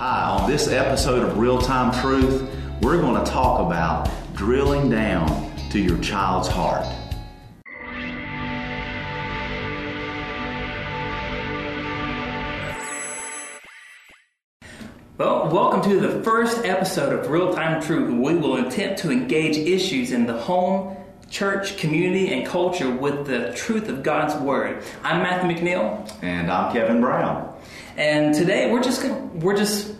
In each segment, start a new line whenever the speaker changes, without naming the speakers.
Hi, on this episode of Real Time Truth, we're going to talk about drilling down to your child's heart.
Well, welcome to the first episode of Real Time Truth. We will attempt to engage issues in the home, church, community, and culture with the truth of God's Word. I'm Matthew McNeil,
And I'm Kevin Brown.
And today we're just we're just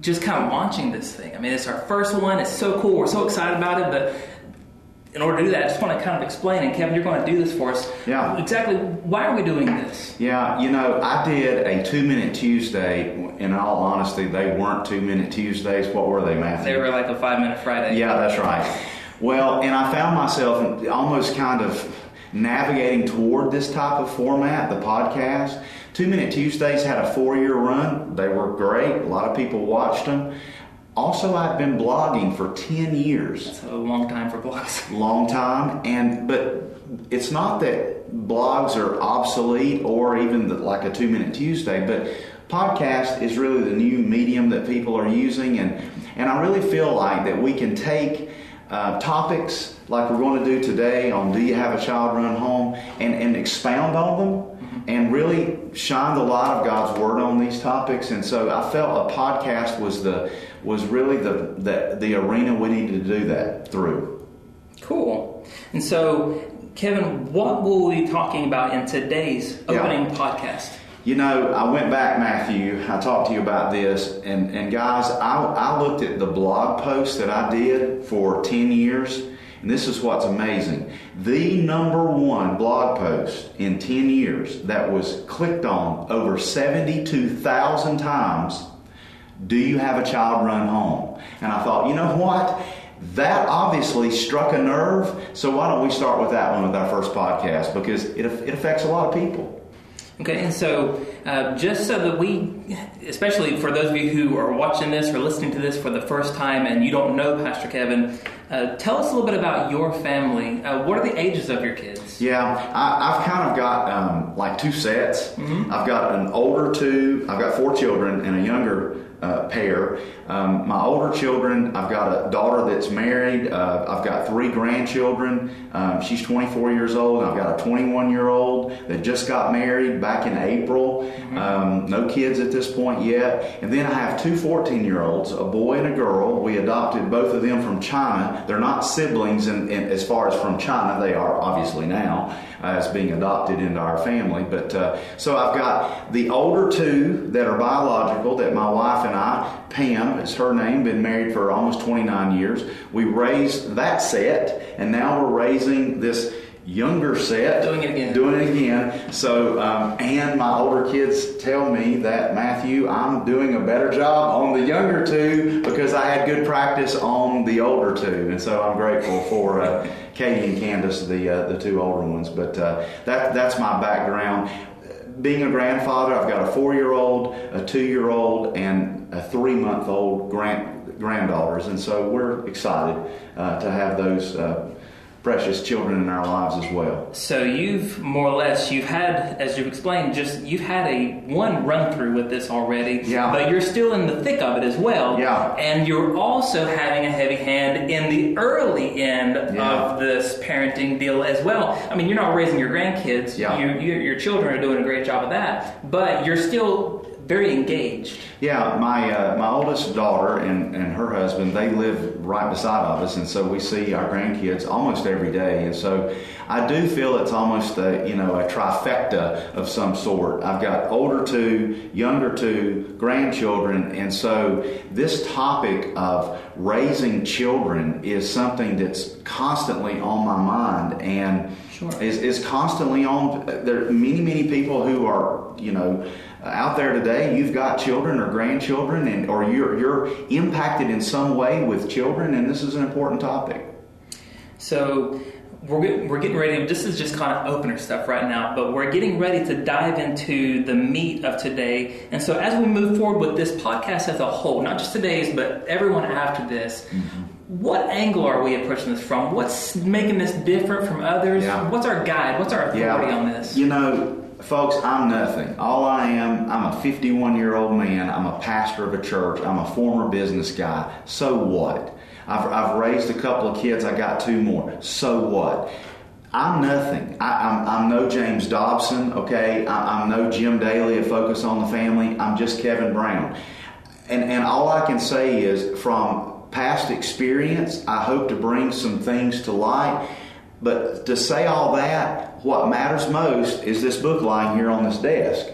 just kind of launching this thing. I mean, it's our first one. It's so cool. We're so excited about it, but. In order to do that, I just want to kind of explain, and Kevin, you're going to do this for us.
Yeah.
Exactly, why are we doing this?
Yeah, you know, I did a two minute Tuesday. In all honesty, they weren't two minute Tuesdays. What were they, Matthew?
They were like a five minute Friday.
Yeah, that's right. Well, and I found myself almost kind of navigating toward this type of format, the podcast. Two Minute Tuesdays had a four year run. They were great. A lot of people watched them. Also, I've been blogging for 10 years
It's a long time for blogs.
long time and but it's not that blogs are obsolete or even the, like a two minute tuesday but podcast is really the new medium that people are using and and i really feel like that we can take uh, topics like we're going to do today on do you have a child run home and, and expound on them mm-hmm. and really shine the light of God's word on these topics. And so I felt a podcast was the was really the the, the arena we needed to do that through.
Cool. And so, Kevin, what will we be talking about in today's
Yeah.
opening podcast?
You know, I went back, Matthew. I talked to you about this, and, and guys, I, I looked at the blog posts that I did for 10 years, and this is what's amazing. The number one blog post in 10 years that was clicked on over 72,000 times Do you have a child run home? And I thought, you know what? That obviously struck a nerve, so why don't we start with that one with our first podcast because it, it affects a lot of people.
Okay, and so uh, just so that we, especially for those of you who are watching this or listening to this for the first time and you don't know Pastor Kevin, uh, tell us a little bit about your family. Uh, what are the ages of your kids?
Yeah, I, I've kind of got um, like two sets. I've got an older two, I've got four children and a younger uh, pair. Um, my older children, I've got a daughter that's married. Uh, I've got three grandchildren. Um, she's 24 years old. I've got a 21 year old that just got married back in April. Um, no kids at this point yet. And then I have two 14 year olds, a boy and a girl. We adopted both of them from China. They're not siblings in, in, as far as from China. They are obviously now uh, as being adopted into our family. But uh, so I've got the older two that are biological that my wife and I, Pam is her name, been married for almost 29 years. We raised that set, and now we're raising this younger set.
Doing it again.
Doing it again. So, um, and my older kids tell me that, Matthew, I'm doing a better job on the younger two because I had good practice on the older two. And so I'm grateful for uh, Katie and Candace, the, uh, the two older ones. But uh, that, that's my background. Being a grandfather, I've got a four year old, a two year old, and a three month old grand, granddaughters. And so we're excited uh, to have those uh, precious children in our lives as well.
So you've more or less you've had, as you've explained, just you've had a one run through with this already.
Yeah.
But you're still in the thick of it as well.
Yeah.
And you're also having a heavy hand in the early end
Yeah.
of this parenting deal as well. I mean, you're not raising your grandkids.
Yeah.
You, you, your children are doing a great job of that. But you're still very engaged.
Yeah, my uh, my oldest daughter and, and her husband they live right beside of us, and so we see our grandkids almost every day. And so I do feel it's almost a you know a trifecta of some sort. I've got older two, younger two, grandchildren, and so this topic of raising children is something that's constantly on my mind and
Sure.
is, is constantly on. There are many many people who are you know out there today, you've got children or grandchildren, and or you're you're impacted in some way with children, and this is an important topic.
So we're, get- we're getting ready. This is just kind of opener stuff right now, but we're getting ready to dive into the meat of today. And so as we move forward with this podcast as a whole, not just today's, but everyone after this, mm-hmm. what angle are we approaching this from? What's making this different from others?
Yeah.
What's our guide? What's our authority on this?
You know, Folks, I'm nothing. All I am, I'm a 51 year old man. I'm a pastor of a church. I'm a former business guy. So what? I've, I've raised a couple of kids. I got two more. So what? I'm nothing. I, am no James Dobson, okay? I, am no Jim Daly of Focus on the Family. I'm just Kevin Brown. And, and all I can say is from past experience, I hope to bring some things to light. But to say all that, what matters most is this book lying here on this desk.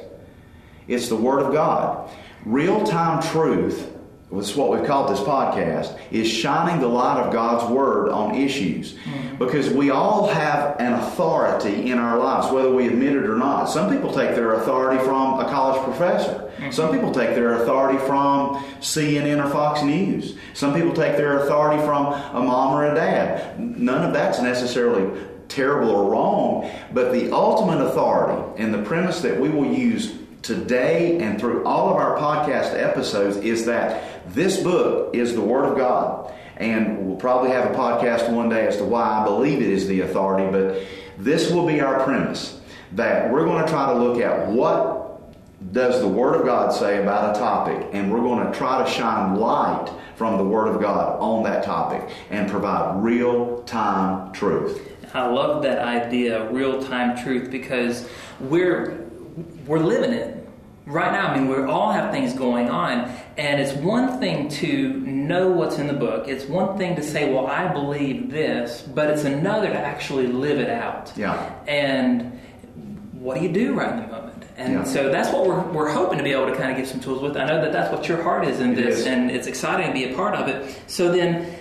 It's the Word of God. Real time truth this is what we've called this podcast, is shining the light of God's Word on issues. Mm-hmm. Because we all have an authority in our lives, whether we admit it or not. Some people take their authority from a college professor. Mm-hmm. Some people take their authority from CNN or Fox News. Some people take their authority from a mom or a dad. None of that's necessarily terrible or wrong, but the ultimate authority and the premise that we will use today and through all of our podcast episodes is that this book is the Word of God. And we'll probably have a podcast one day as to why I believe it is the authority, but this will be our premise that we're going to try to look at what does the Word of God say about a topic, and we're going to try to shine light from the Word of God on that topic and provide real time truth.
I love that idea, real time truth, because we're we're living it right now. I mean, we all have things going on, and it's one thing to know what's in the book. It's one thing to say, "Well, I believe this," but it's another to actually live it out.
Yeah.
And what do you do right in the moment? And yeah. so that's what we're, we're hoping to be able to kind of give some tools with. I know that that's what your heart is in it this, is. and it's exciting to be a part of it. So then,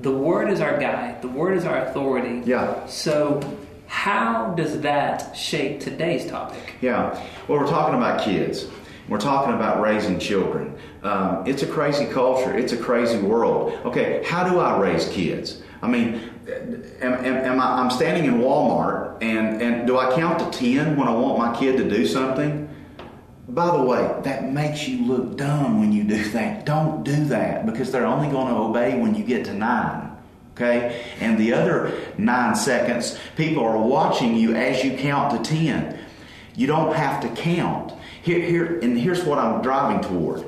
the Word is our guide. The Word is our authority.
Yeah.
So how does that shape today's topic?
Yeah, well, we're talking about kids. We're talking about raising children. Um, it's a crazy culture. It's a crazy world. Okay, how do I raise kids? I mean, am, am, am I, I'm standing in Walmart and, and do I count to 10 when I want my kid to do something? By the way, that makes you look dumb when you do that. Don't do that because they're only going to obey when you get to nine. Okay? And the other nine seconds, people are watching you as you count to 10. You don't have to count. Here, here, and here's what I'm driving toward.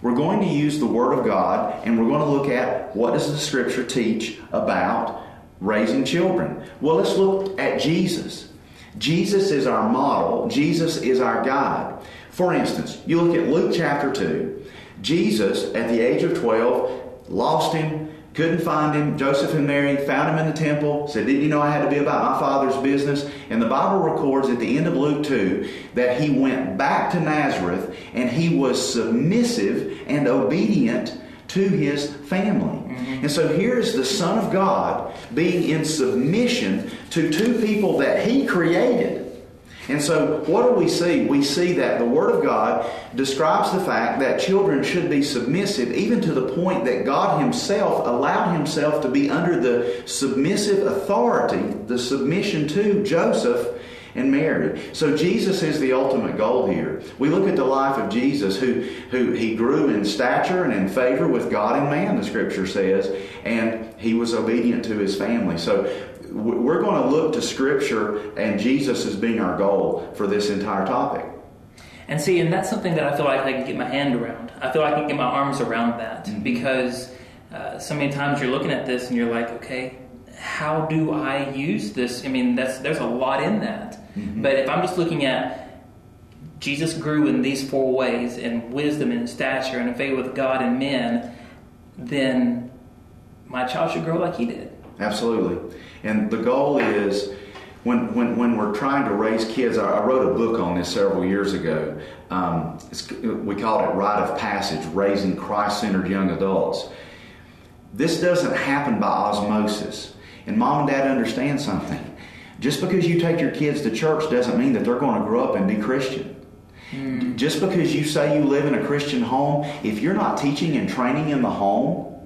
We're going to use the Word of God and we're going to look at what does the Scripture teach about raising children. Well, let's look at Jesus. Jesus is our model, Jesus is our guide. For instance, you look at Luke chapter 2. Jesus, at the age of 12, lost him, couldn't find him. Joseph and Mary found him in the temple, said, Didn't you know I had to be about my father's business? And the Bible records at the end of Luke 2 that he went back to Nazareth and he was submissive and obedient to his family. Mm-hmm. And so here is the Son of God being in submission to two people that he created. And so, what do we see? We see that the Word of God describes the fact that children should be submissive, even to the point that God Himself allowed Himself to be under the submissive authority, the submission to Joseph and Mary. So Jesus is the ultimate goal here. We look at the life of Jesus, who, who he grew in stature and in favor with God and man, the scripture says, and he was obedient to his family. So we're going to look to Scripture and Jesus as being our goal for this entire topic.
And see, and that's something that I feel like I can get my hand around. I feel like I can get my arms around that mm-hmm. because uh, so many times you're looking at this and you're like, okay, how do I use this? I mean, that's there's a lot in that. Mm-hmm. But if I'm just looking at Jesus grew in these four ways in wisdom and stature and in favor with God and men, then my child should grow like he did.
Absolutely. And the goal is when, when, when we're trying to raise kids, I, I wrote a book on this several years ago. Um, we called it Rite of Passage Raising Christ Centered Young Adults. This doesn't happen by osmosis. And mom and dad understand something. Just because you take your kids to church doesn't mean that they're going to grow up and be Christian. Mm. Just because you say you live in a Christian home, if you're not teaching and training in the home,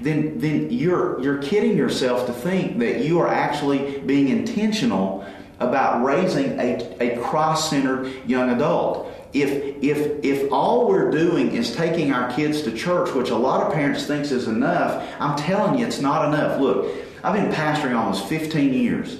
then, then you're, you're kidding yourself to think that you are actually being intentional about raising a, a cross centered young adult. If, if, if all we're doing is taking our kids to church, which a lot of parents thinks is enough, I'm telling you it's not enough. Look, I've been pastoring almost 15 years,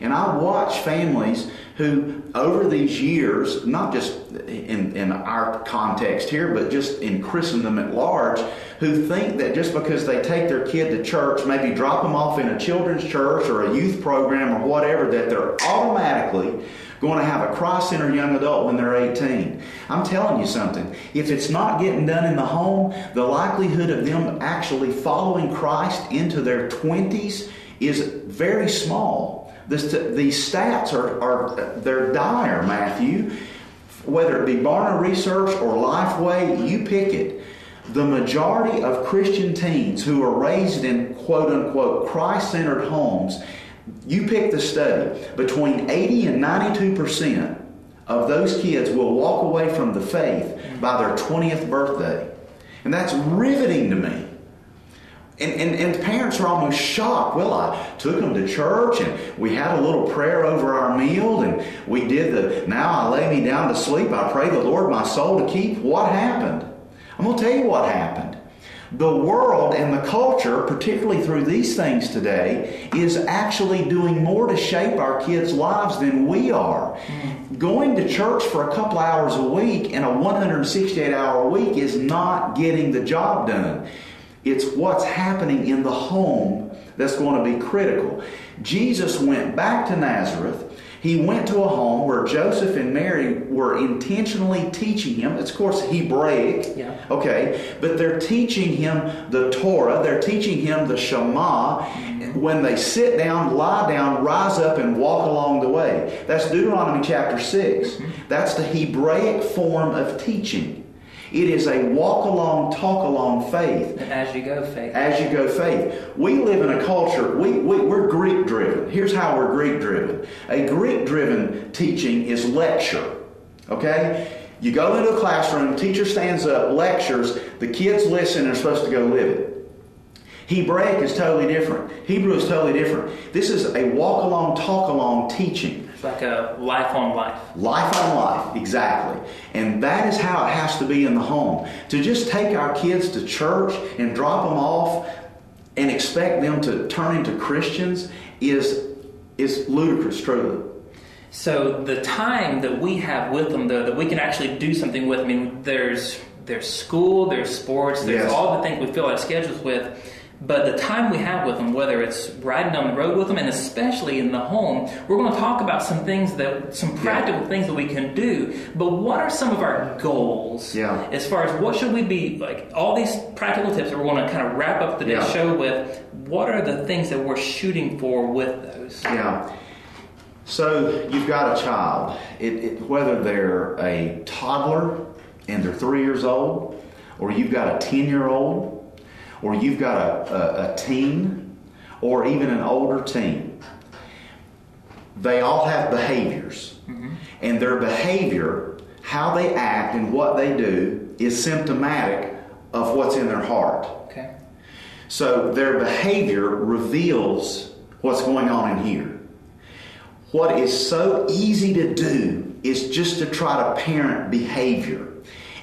and I watch families who, over these years, not just in, in our context here, but just in Christendom at large, who think that just because they take their kid to church, maybe drop them off in a children's church or a youth program or whatever, that they're automatically going to have a Christ centered young adult when they're 18. I'm telling you something. If it's not getting done in the home, the likelihood of them actually following Christ into their 20s is very small. These stats are, are they're dire, Matthew. Whether it be Barna Research or Lifeway, you pick it. The majority of Christian teens who are raised in quote unquote Christ centered homes you pick the study. Between 80 and 92% of those kids will walk away from the faith by their 20th birthday. And that's riveting to me. And, and, and parents are almost shocked. Well, I took them to church and we had a little prayer over our meal and we did the now I lay me down to sleep. I pray the Lord my soul to keep. What happened? I'm going to tell you what happened. The world and the culture, particularly through these things today, is actually doing more to shape our kids' lives than we are. Mm. Going to church for a couple hours a week in a 168 hour week is not getting the job done. It's what's happening in the home that's going to be critical. Jesus went back to Nazareth he went to a home where Joseph and Mary were intentionally teaching him. It's, of course, Hebraic.
Yeah.
Okay. But they're teaching him the Torah. They're teaching him the Shema. When they sit down, lie down, rise up, and walk along the way. That's Deuteronomy chapter 6. Mm-hmm. That's the Hebraic form of teaching. It is a walk along, talk along faith.
As you go faith.
As you go faith. We live in a culture, we, we, we're Greek driven. Here's how we're Greek driven. A Greek driven teaching is lecture. Okay? You go into a classroom, teacher stands up, lectures, the kids listen and are supposed to go live it. Hebraic is totally different. Hebrew is totally different. This is a walk along, talk along teaching.
It's like a life on life.
Life on life, exactly. And that is how it has to be in the home. To just take our kids to church and drop them off and expect them to turn into Christians is is ludicrous, truly.
So the time that we have with them, though, that we can actually do something with. I mean, there's there's school, there's sports, there's yes. all the things we fill our schedules with. But the time we have with them, whether it's riding down the road with them, and especially in the home, we're going to talk about some things that, some practical yeah. things that we can do. But what are some of our goals?
Yeah.
As far as what should we be like? All these practical tips that we're going to kind of wrap up today's yeah. show with. What are the things that we're shooting for with those?
Yeah. So you've got a child, it, it, whether they're a toddler and they're three years old, or you've got a ten year old or you've got a, a, a teen, or even an older teen, they all have behaviors. Mm-hmm. And their behavior, how they act and what they do, is symptomatic of what's in their heart.
Okay.
So their behavior reveals what's going on in here. What is so easy to do is just to try to parent behavior.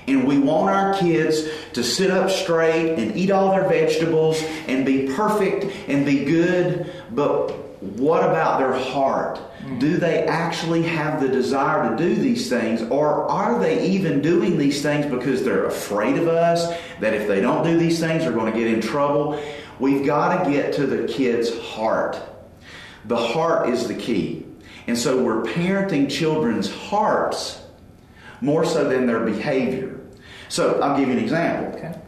And we want our kids to sit up straight and eat all their vegetables and be perfect and be good. But what about their heart? Hmm. Do they actually have the desire to do these things? Or are they even doing these things because they're afraid of us? That if they don't do these things, they're going to get in trouble? We've got to get to the kid's heart. The heart is the key. And so we're parenting children's hearts more so than their behavior. So I'll give you an example.
Okay.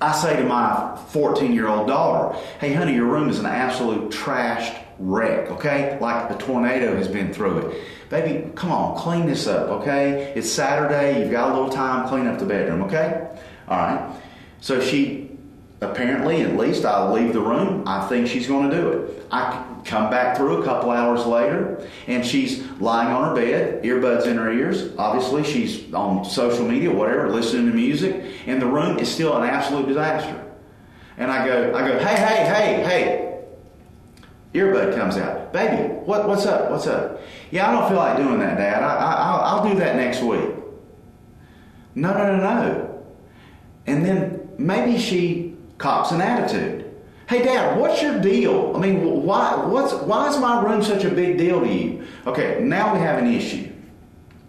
I say to my 14 year old daughter, hey, honey, your room is an absolute trashed wreck, okay? Like a tornado has been through it. Baby, come on, clean this up, okay? It's Saturday, you've got a little time, clean up the bedroom, okay? All right. So she apparently, at least, I'll leave the room. I think she's going to do it. I come back through a couple hours later, and she's lying on her bed, earbuds in her ears. Obviously, she's on social media, whatever, listening to music, and the room is still an absolute disaster. And I go, I go, hey, hey, hey, hey. Earbud comes out, baby. What, what's up? What's up? Yeah, I don't feel like doing that, Dad. I, I, I'll do that next week. No, no, no, no. And then maybe she cops an attitude. Hey, Dad, what's your deal? I mean, why, what's, why is my room such a big deal to you? Okay, now we have an issue.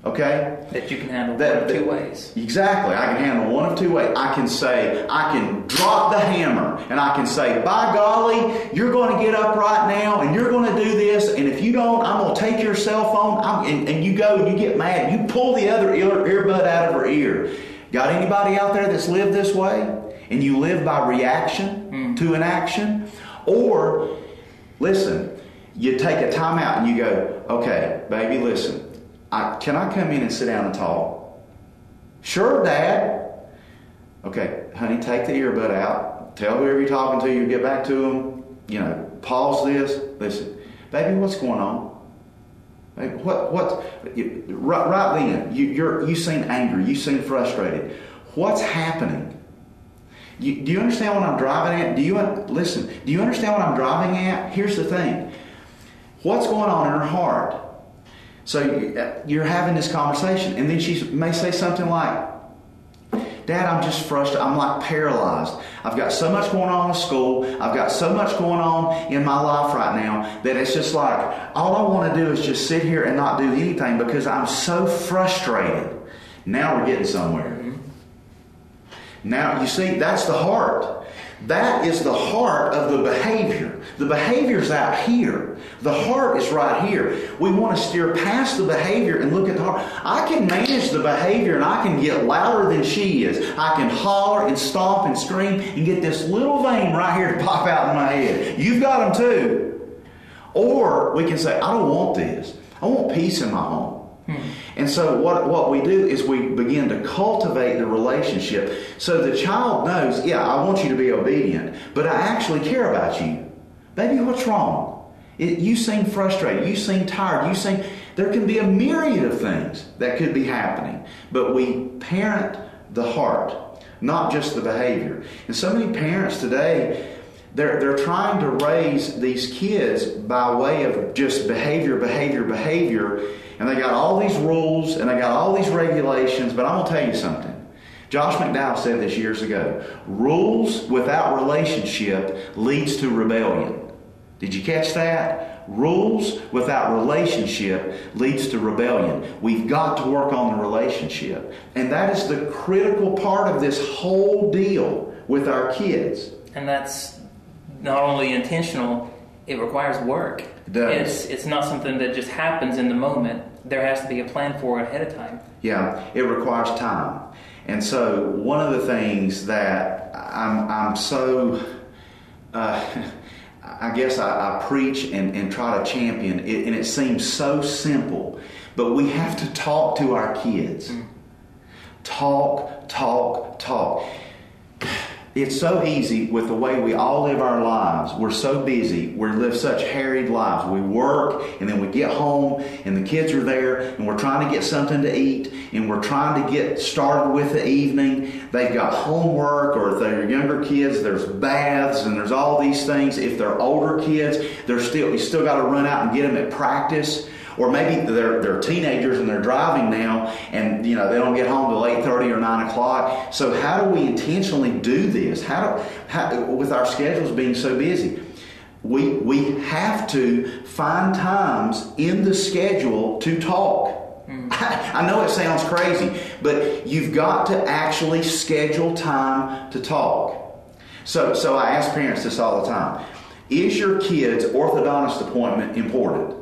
Okay?
That you can handle
That-
one of two
that-
ways.
Exactly. I can handle one of two ways. I can say, I can drop the hammer and I can say, by golly, you're going to get up right now and you're going to do this. And if you don't, I'm going to take your cell phone and, and you go and you get mad. You pull the other ear, earbud out of her ear. Got anybody out there that's lived this way? And you live by reaction hmm. to an action? Or, listen, you take a time out and you go, okay, baby, listen, I, can I come in and sit down and talk? Sure, Dad. Okay, honey, take the earbud out. Tell whoever you're talking to you, get back to them. You know, pause this. Listen, baby, what's going on? Baby, what? What? You, right, right then, you, you're you seem angry. You seem frustrated. What's happening? You, do you understand what I'm driving at? Do you listen? Do you understand what I'm driving at? Here's the thing. What's going on in her heart? So uh, you're having this conversation, and then she may say something like, Dad, I'm just frustrated. I'm like paralyzed. I've got so much going on with school. I've got so much going on in my life right now that it's just like all I want to do is just sit here and not do anything because I'm so frustrated. Now we're getting somewhere. Now, you see, that's the heart. That is the heart of the behavior. The behavior's out here. The heart is right here. We want to steer past the behavior and look at the heart. I can manage the behavior and I can get louder than she is. I can holler and stomp and scream and get this little vein right here to pop out in my head. You've got them too. Or we can say, I don't want this. I want peace in my home. Hmm. And so what, what we do is we begin to cultivate the relationship so the child knows, yeah, I want you to be obedient, but I actually care about you. Baby, what's wrong? It, you seem frustrated. You seem tired. You seem there can be a myriad of things that could be happening, but we parent the heart, not just the behavior. And so many parents today they're, they're trying to raise these kids by way of just behavior, behavior, behavior, and they got all these rules and they got all these regulations, but I'm going to tell you something. Josh McDowell said this years ago rules without relationship leads to rebellion. Did you catch that? Rules without relationship leads to rebellion. We've got to work on the relationship. And that is the critical part of this whole deal with our kids.
And that's not only intentional, it requires work.
It does.
It's, it's not something that just happens in the moment. There has to be a plan for it ahead of time.
Yeah, it requires time. And so, one of the things that I'm, I'm so, uh, I guess I, I preach and, and try to champion, it, and it seems so simple, but we have to talk to our kids. Talk, talk, talk. It's so easy with the way we all live our lives. We're so busy. We live such harried lives. We work and then we get home and the kids are there and we're trying to get something to eat and we're trying to get started with the evening. They've got homework or if they're younger kids, there's baths and there's all these things. If they're older kids, they're still you still got to run out and get them at practice or maybe they're, they're teenagers and they're driving now and you know they don't get home till 8.30 or 9 o'clock so how do we intentionally do this how do how, with our schedules being so busy we we have to find times in the schedule to talk hmm. I know it sounds crazy, but you've got to actually schedule time to talk. So, so I ask parents this all the time. Is your kid's orthodontist appointment important?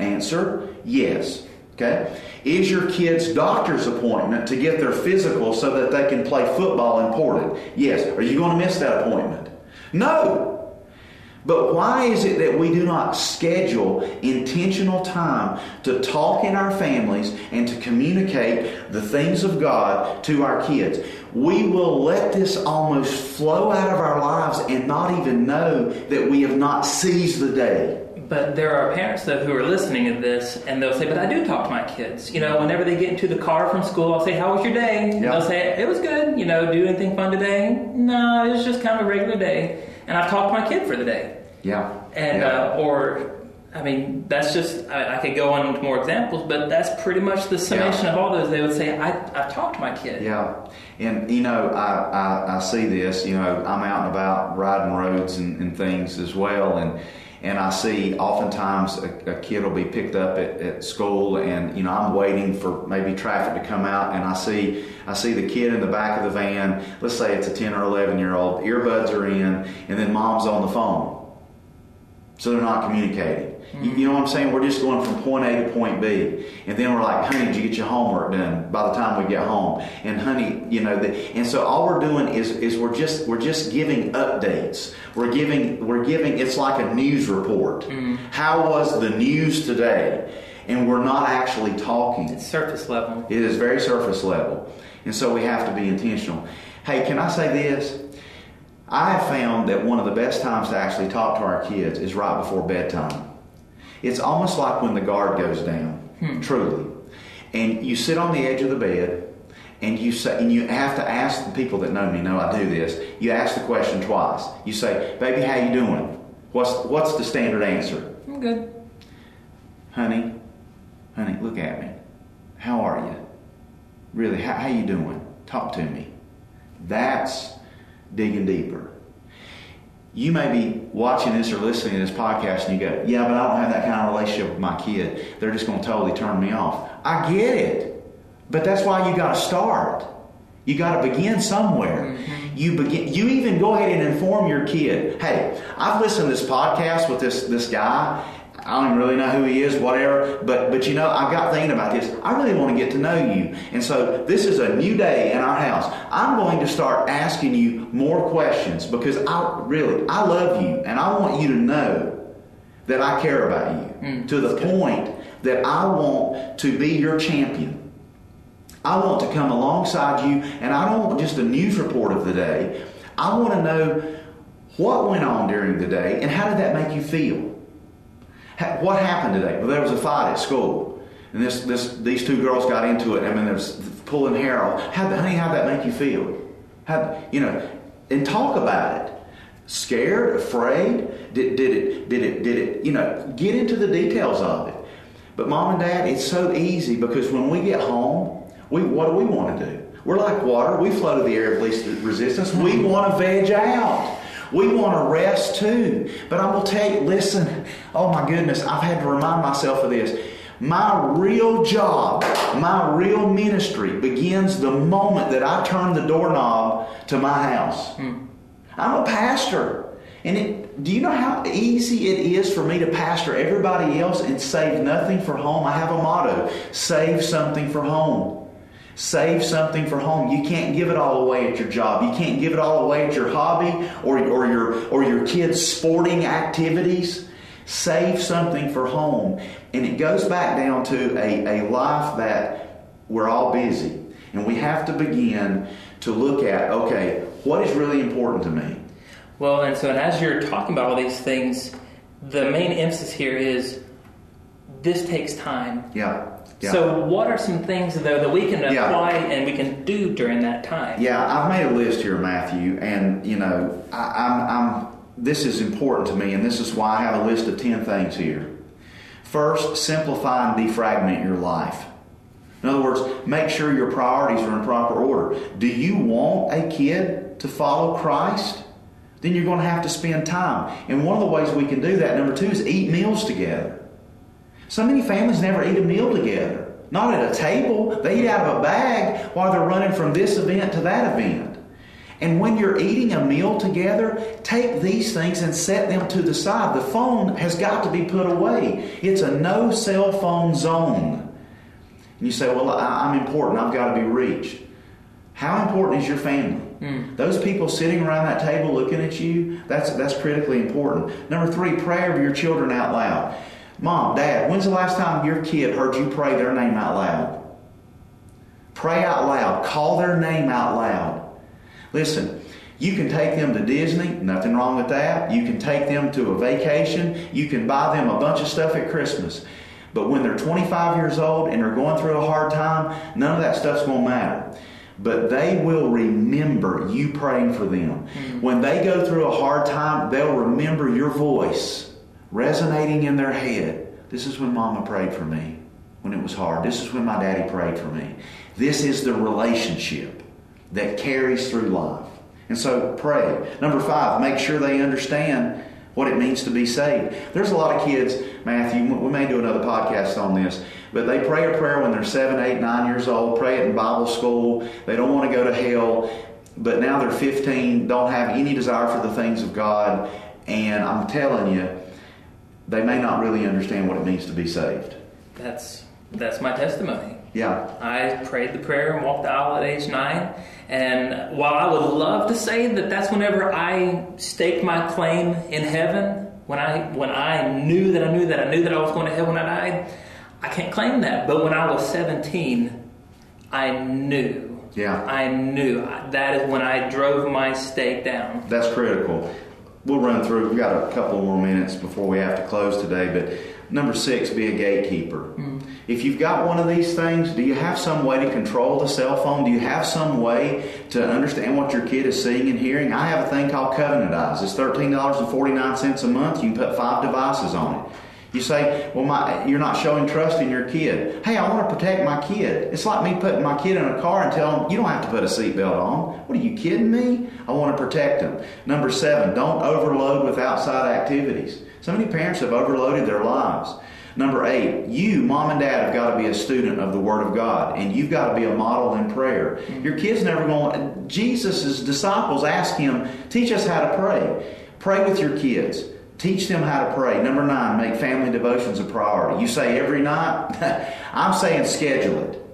Answer, yes. Okay? Is your kid's doctor's appointment to get their physical so that they can play football important? Yes. Are you going to miss that appointment? No. But why is it that we do not schedule intentional time to talk in our families and to communicate the things of God to our kids? We will let this almost flow out of our lives and not even know that we have not seized the day.
But there are parents though who are listening to this, and they'll say, "But I do talk to my kids. You know, whenever they get into the car from school, I'll say, "How was your day?" And they'll say, "It was good." You know, do anything fun today? No, it was just kind of a regular day. And I've talked to my kid for the day,
Yeah.
and
Yeah.
uh, or I mean, that's just, I, I, could go on with more examples, but that's pretty much the summation yeah. of all those. They would say, I, I've talked to my kid.
Yeah. And, you know, I, I, I see this, you know, I'm out and about riding roads and, and things as well. And, and I see oftentimes a, a kid will be picked up at, at, school, and you know I'm waiting for maybe traffic to come out, and I see I see the kid in the back of the van. Let's say it's a 10 or 11 year old. Earbuds are in, and then mom's on the phone, so they're not communicating. You, you, know what I'm saying? We're just going from point A to point B, and then we're like, "Honey, did you get your homework done?" By the time we get home, and honey, you know, the, and so all we're doing is is we're just we're just giving updates. We're giving we're giving. It's like a news report. Mm. How was the news today? And we're not actually talking.
It's surface level.
It is very surface level, and so we have to be intentional. Hey, can I say this? I have found that one of the best times to actually talk to our kids is right before bedtime. It's almost like when the guard goes down, hmm. truly. And you sit on the edge of the bed and you say and you have to ask the people that know me know I do this. You ask the question twice. You say, "Baby, how you doing?" What's what's the standard answer?
I'm good.
Honey, honey, look at me. How are you? Really, how, how you doing? Talk to me. That's digging deeper you may be watching this or listening to this podcast and you go, yeah, but I don't have that kind of relationship with my kid. They're just going to totally turn me off. I get it. But that's why you got to start. You got to begin somewhere. Mm-hmm. You begin. You even go ahead and inform your kid. Hey, I've listened to this podcast with this this guy, I don't even really know who he is, whatever. But but you know, I've got thinking about this. I really want to get to know you, and so this is a new day in our house. I'm going to start asking you more questions because I really I love you, and I want you to know that I care about you mm, to the point that I want to be your champion. I want to come alongside you, and I don't want just a news report of the day. I want to know what went on during the day and how did that make you feel. What happened today? Well, there was a fight at school, and this, this, these two girls got into it. I mean, there's pulling hair off. How, honey, how'd that make you feel? How, you know, and talk about it. Scared, afraid? Did, did it? Did it? Did it? You know, get into the details of it. But mom and dad, it's so easy because when we get home, we what do we want to do? We're like water. We flow to the area of least resistance. We hmm. want to veg out. We want to rest too. But I'm going to tell you, listen, oh my goodness, I've had to remind myself of this. My real job, my real ministry begins the moment that I turn the doorknob to my house. Hmm. I'm a pastor. And it, do you know how easy it is for me to pastor everybody else and save nothing for home? I have a motto save something for home. Save something for home. You can't give it all away at your job. You can't give it all away at your hobby or, or, your, or your kids' sporting activities. Save something for home. And it goes back down to a, a life that we're all busy. And we have to begin to look at okay, what is really important to me?
Well, and so and as you're talking about all these things, the main emphasis here is this takes time.
Yeah. Yeah.
So, what are some things though that we can apply yeah. and we can do during that time?
Yeah, I've made a list here, Matthew, and you know, I, I'm, I'm. This is important to me, and this is why I have a list of ten things here. First, simplify and defragment your life. In other words, make sure your priorities are in proper order. Do you want a kid to follow Christ? Then you're going to have to spend time. And one of the ways we can do that, number two, is eat meals together. So many families never eat a meal together. Not at a table. They eat out of a bag while they're running from this event to that event. And when you're eating a meal together, take these things and set them to the side. The phone has got to be put away. It's a no cell phone zone. And you say, Well, I'm important. I've got to be reached. How important is your family? Mm. Those people sitting around that table looking at you, that's, that's critically important. Number three, pray over your children out loud. Mom, Dad, when's the last time your kid heard you pray their name out loud? Pray out loud. Call their name out loud. Listen, you can take them to Disney, nothing wrong with that. You can take them to a vacation. You can buy them a bunch of stuff at Christmas. But when they're 25 years old and they're going through a hard time, none of that stuff's going to matter. But they will remember you praying for them. Mm-hmm. When they go through a hard time, they'll remember your voice resonating in their head. This is when mama prayed for me when it was hard. This is when my daddy prayed for me. This is the relationship that carries through life. And so pray. Number five, make sure they understand what it means to be saved. There's a lot of kids, Matthew, we may do another podcast on this, but they pray a prayer when they're seven, eight, nine years old, pray it in Bible school. They don't want to go to hell, but now they're 15, don't have any desire for the things of God, and I'm telling you, they may not really understand what it means to be saved.
That's that's my testimony.
Yeah.
I prayed the prayer and walked the aisle at age nine. And while I would love to say that that's whenever I staked my claim in heaven, when I when I knew that I knew that I knew that I was going to heaven when I died, I can't claim that. But when I was 17, I knew.
Yeah.
I knew. That is when I drove my stake down.
That's critical. We'll run through. We've got a couple more minutes before we have to close today, but Number six, be a gatekeeper. Mm. If you've got one of these things, do you have some way to control the cell phone? Do you have some way to understand what your kid is seeing and hearing? I have a thing called Covenant Eyes. It's $13.49 a month. You can put five devices on it. You say, well, my, you're not showing trust in your kid. Hey, I want to protect my kid. It's like me putting my kid in a car and telling him, you don't have to put a seatbelt on. What are you kidding me? I want to protect him. Number seven, don't overload with outside activities. So many parents have overloaded their lives. Number eight, you, mom and dad, have got to be a student of the Word of God, and you've got to be a model in prayer. Mm-hmm. Your kid's never going. Jesus' disciples asked him, "Teach us how to pray." Pray with your kids. Teach them how to pray. Number nine, make family devotions a priority. You say every night. I'm saying schedule it.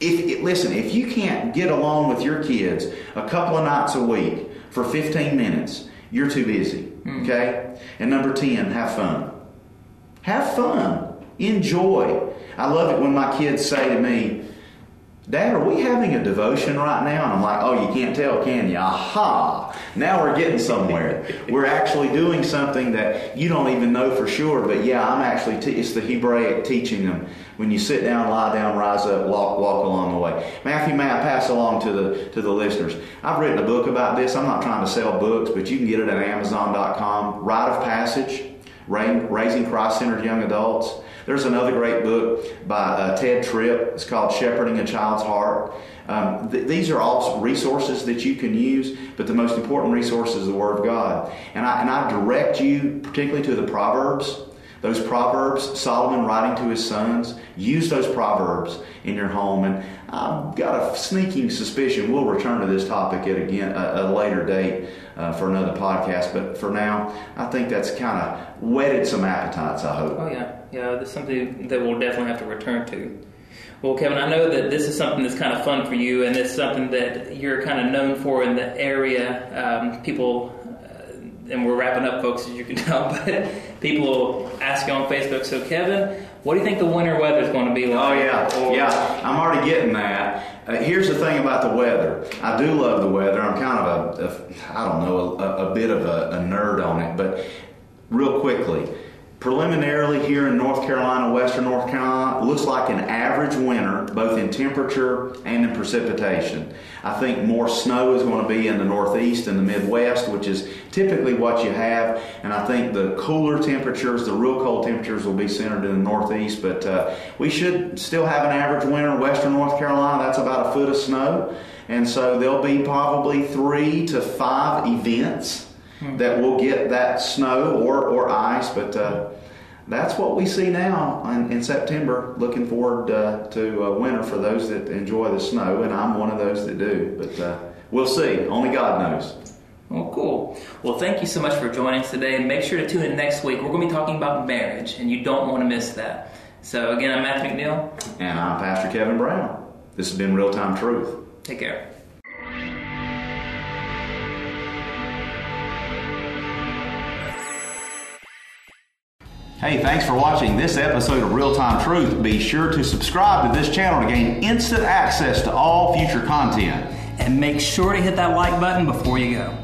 If listen, if you can't get along with your kids a couple of nights a week for 15 minutes, you're too busy. Mm. Okay? And number 10, have fun. Have fun. Enjoy. I love it when my kids say to me, Dad, are we having a devotion right now? And I'm like, oh, you can't tell, can you? Aha! Now we're getting somewhere. we're actually doing something that you don't even know for sure, but yeah, I'm actually, te- it's the Hebraic teaching them. When you sit down, lie down, rise up, walk, walk along the way. Matthew, may I pass along to the, to the listeners? I've written a book about this. I'm not trying to sell books, but you can get it at Amazon.com. Rite of Passage, Raising Christ-Centered Young Adults. There's another great book by uh, Tedd Tripp. It's called Shepherding a Child's Heart. Um, th- these are all resources that you can use, but the most important resource is the Word of God. And I, and I direct you particularly to the Proverbs. Those Proverbs, Solomon writing to his sons, use those Proverbs in your home. And I've got a sneaking suspicion we'll return to this topic at again a, a later date uh, for another podcast. But for now, I think that's kind of whetted some appetites. I hope.
Oh yeah, yeah. That's something that we'll definitely have to return to. Well, Kevin, I know that this is something that's kind of fun for you, and it's something that you're kind of known for in the area. Um, people and we're wrapping up, folks, as you can tell, but people ask you on Facebook, so Kevin, what do you think the winter weather is going to be like?
Oh, yeah. Or, yeah, I'm already getting that. Uh, here's the thing about the weather. I do love the weather. I'm kind of a, a I don't know, a, a bit of a, a nerd on it, but real quickly, Preliminarily, here in North Carolina, western North Carolina, looks like an average winter, both in temperature and in precipitation. I think more snow is going to be in the Northeast and the Midwest, which is typically what you have. And I think the cooler temperatures, the real cold temperatures, will be centered in the Northeast. But uh, we should still have an average winter. In western North Carolina, that's about a foot of snow. And so there'll be probably three to five events hmm. that will get that snow or, or ice. But uh, that's what we see now in, in September. Looking forward uh, to uh, winter for those that enjoy the snow, and I'm one of those that do. But uh, we'll see. Only God knows.
Well, cool. Well, thank you so much for joining us today, and make sure to tune in next week. We're going to be talking about marriage, and you don't want to miss that. So, again, I'm Matthew McNeil.
And I'm Pastor Kevin Brown. This has been Real Time Truth.
Take care.
Hey, thanks for watching this episode of Real Time Truth. Be sure to subscribe to this channel to gain instant access to all future content.
And make sure to hit that like button before you go.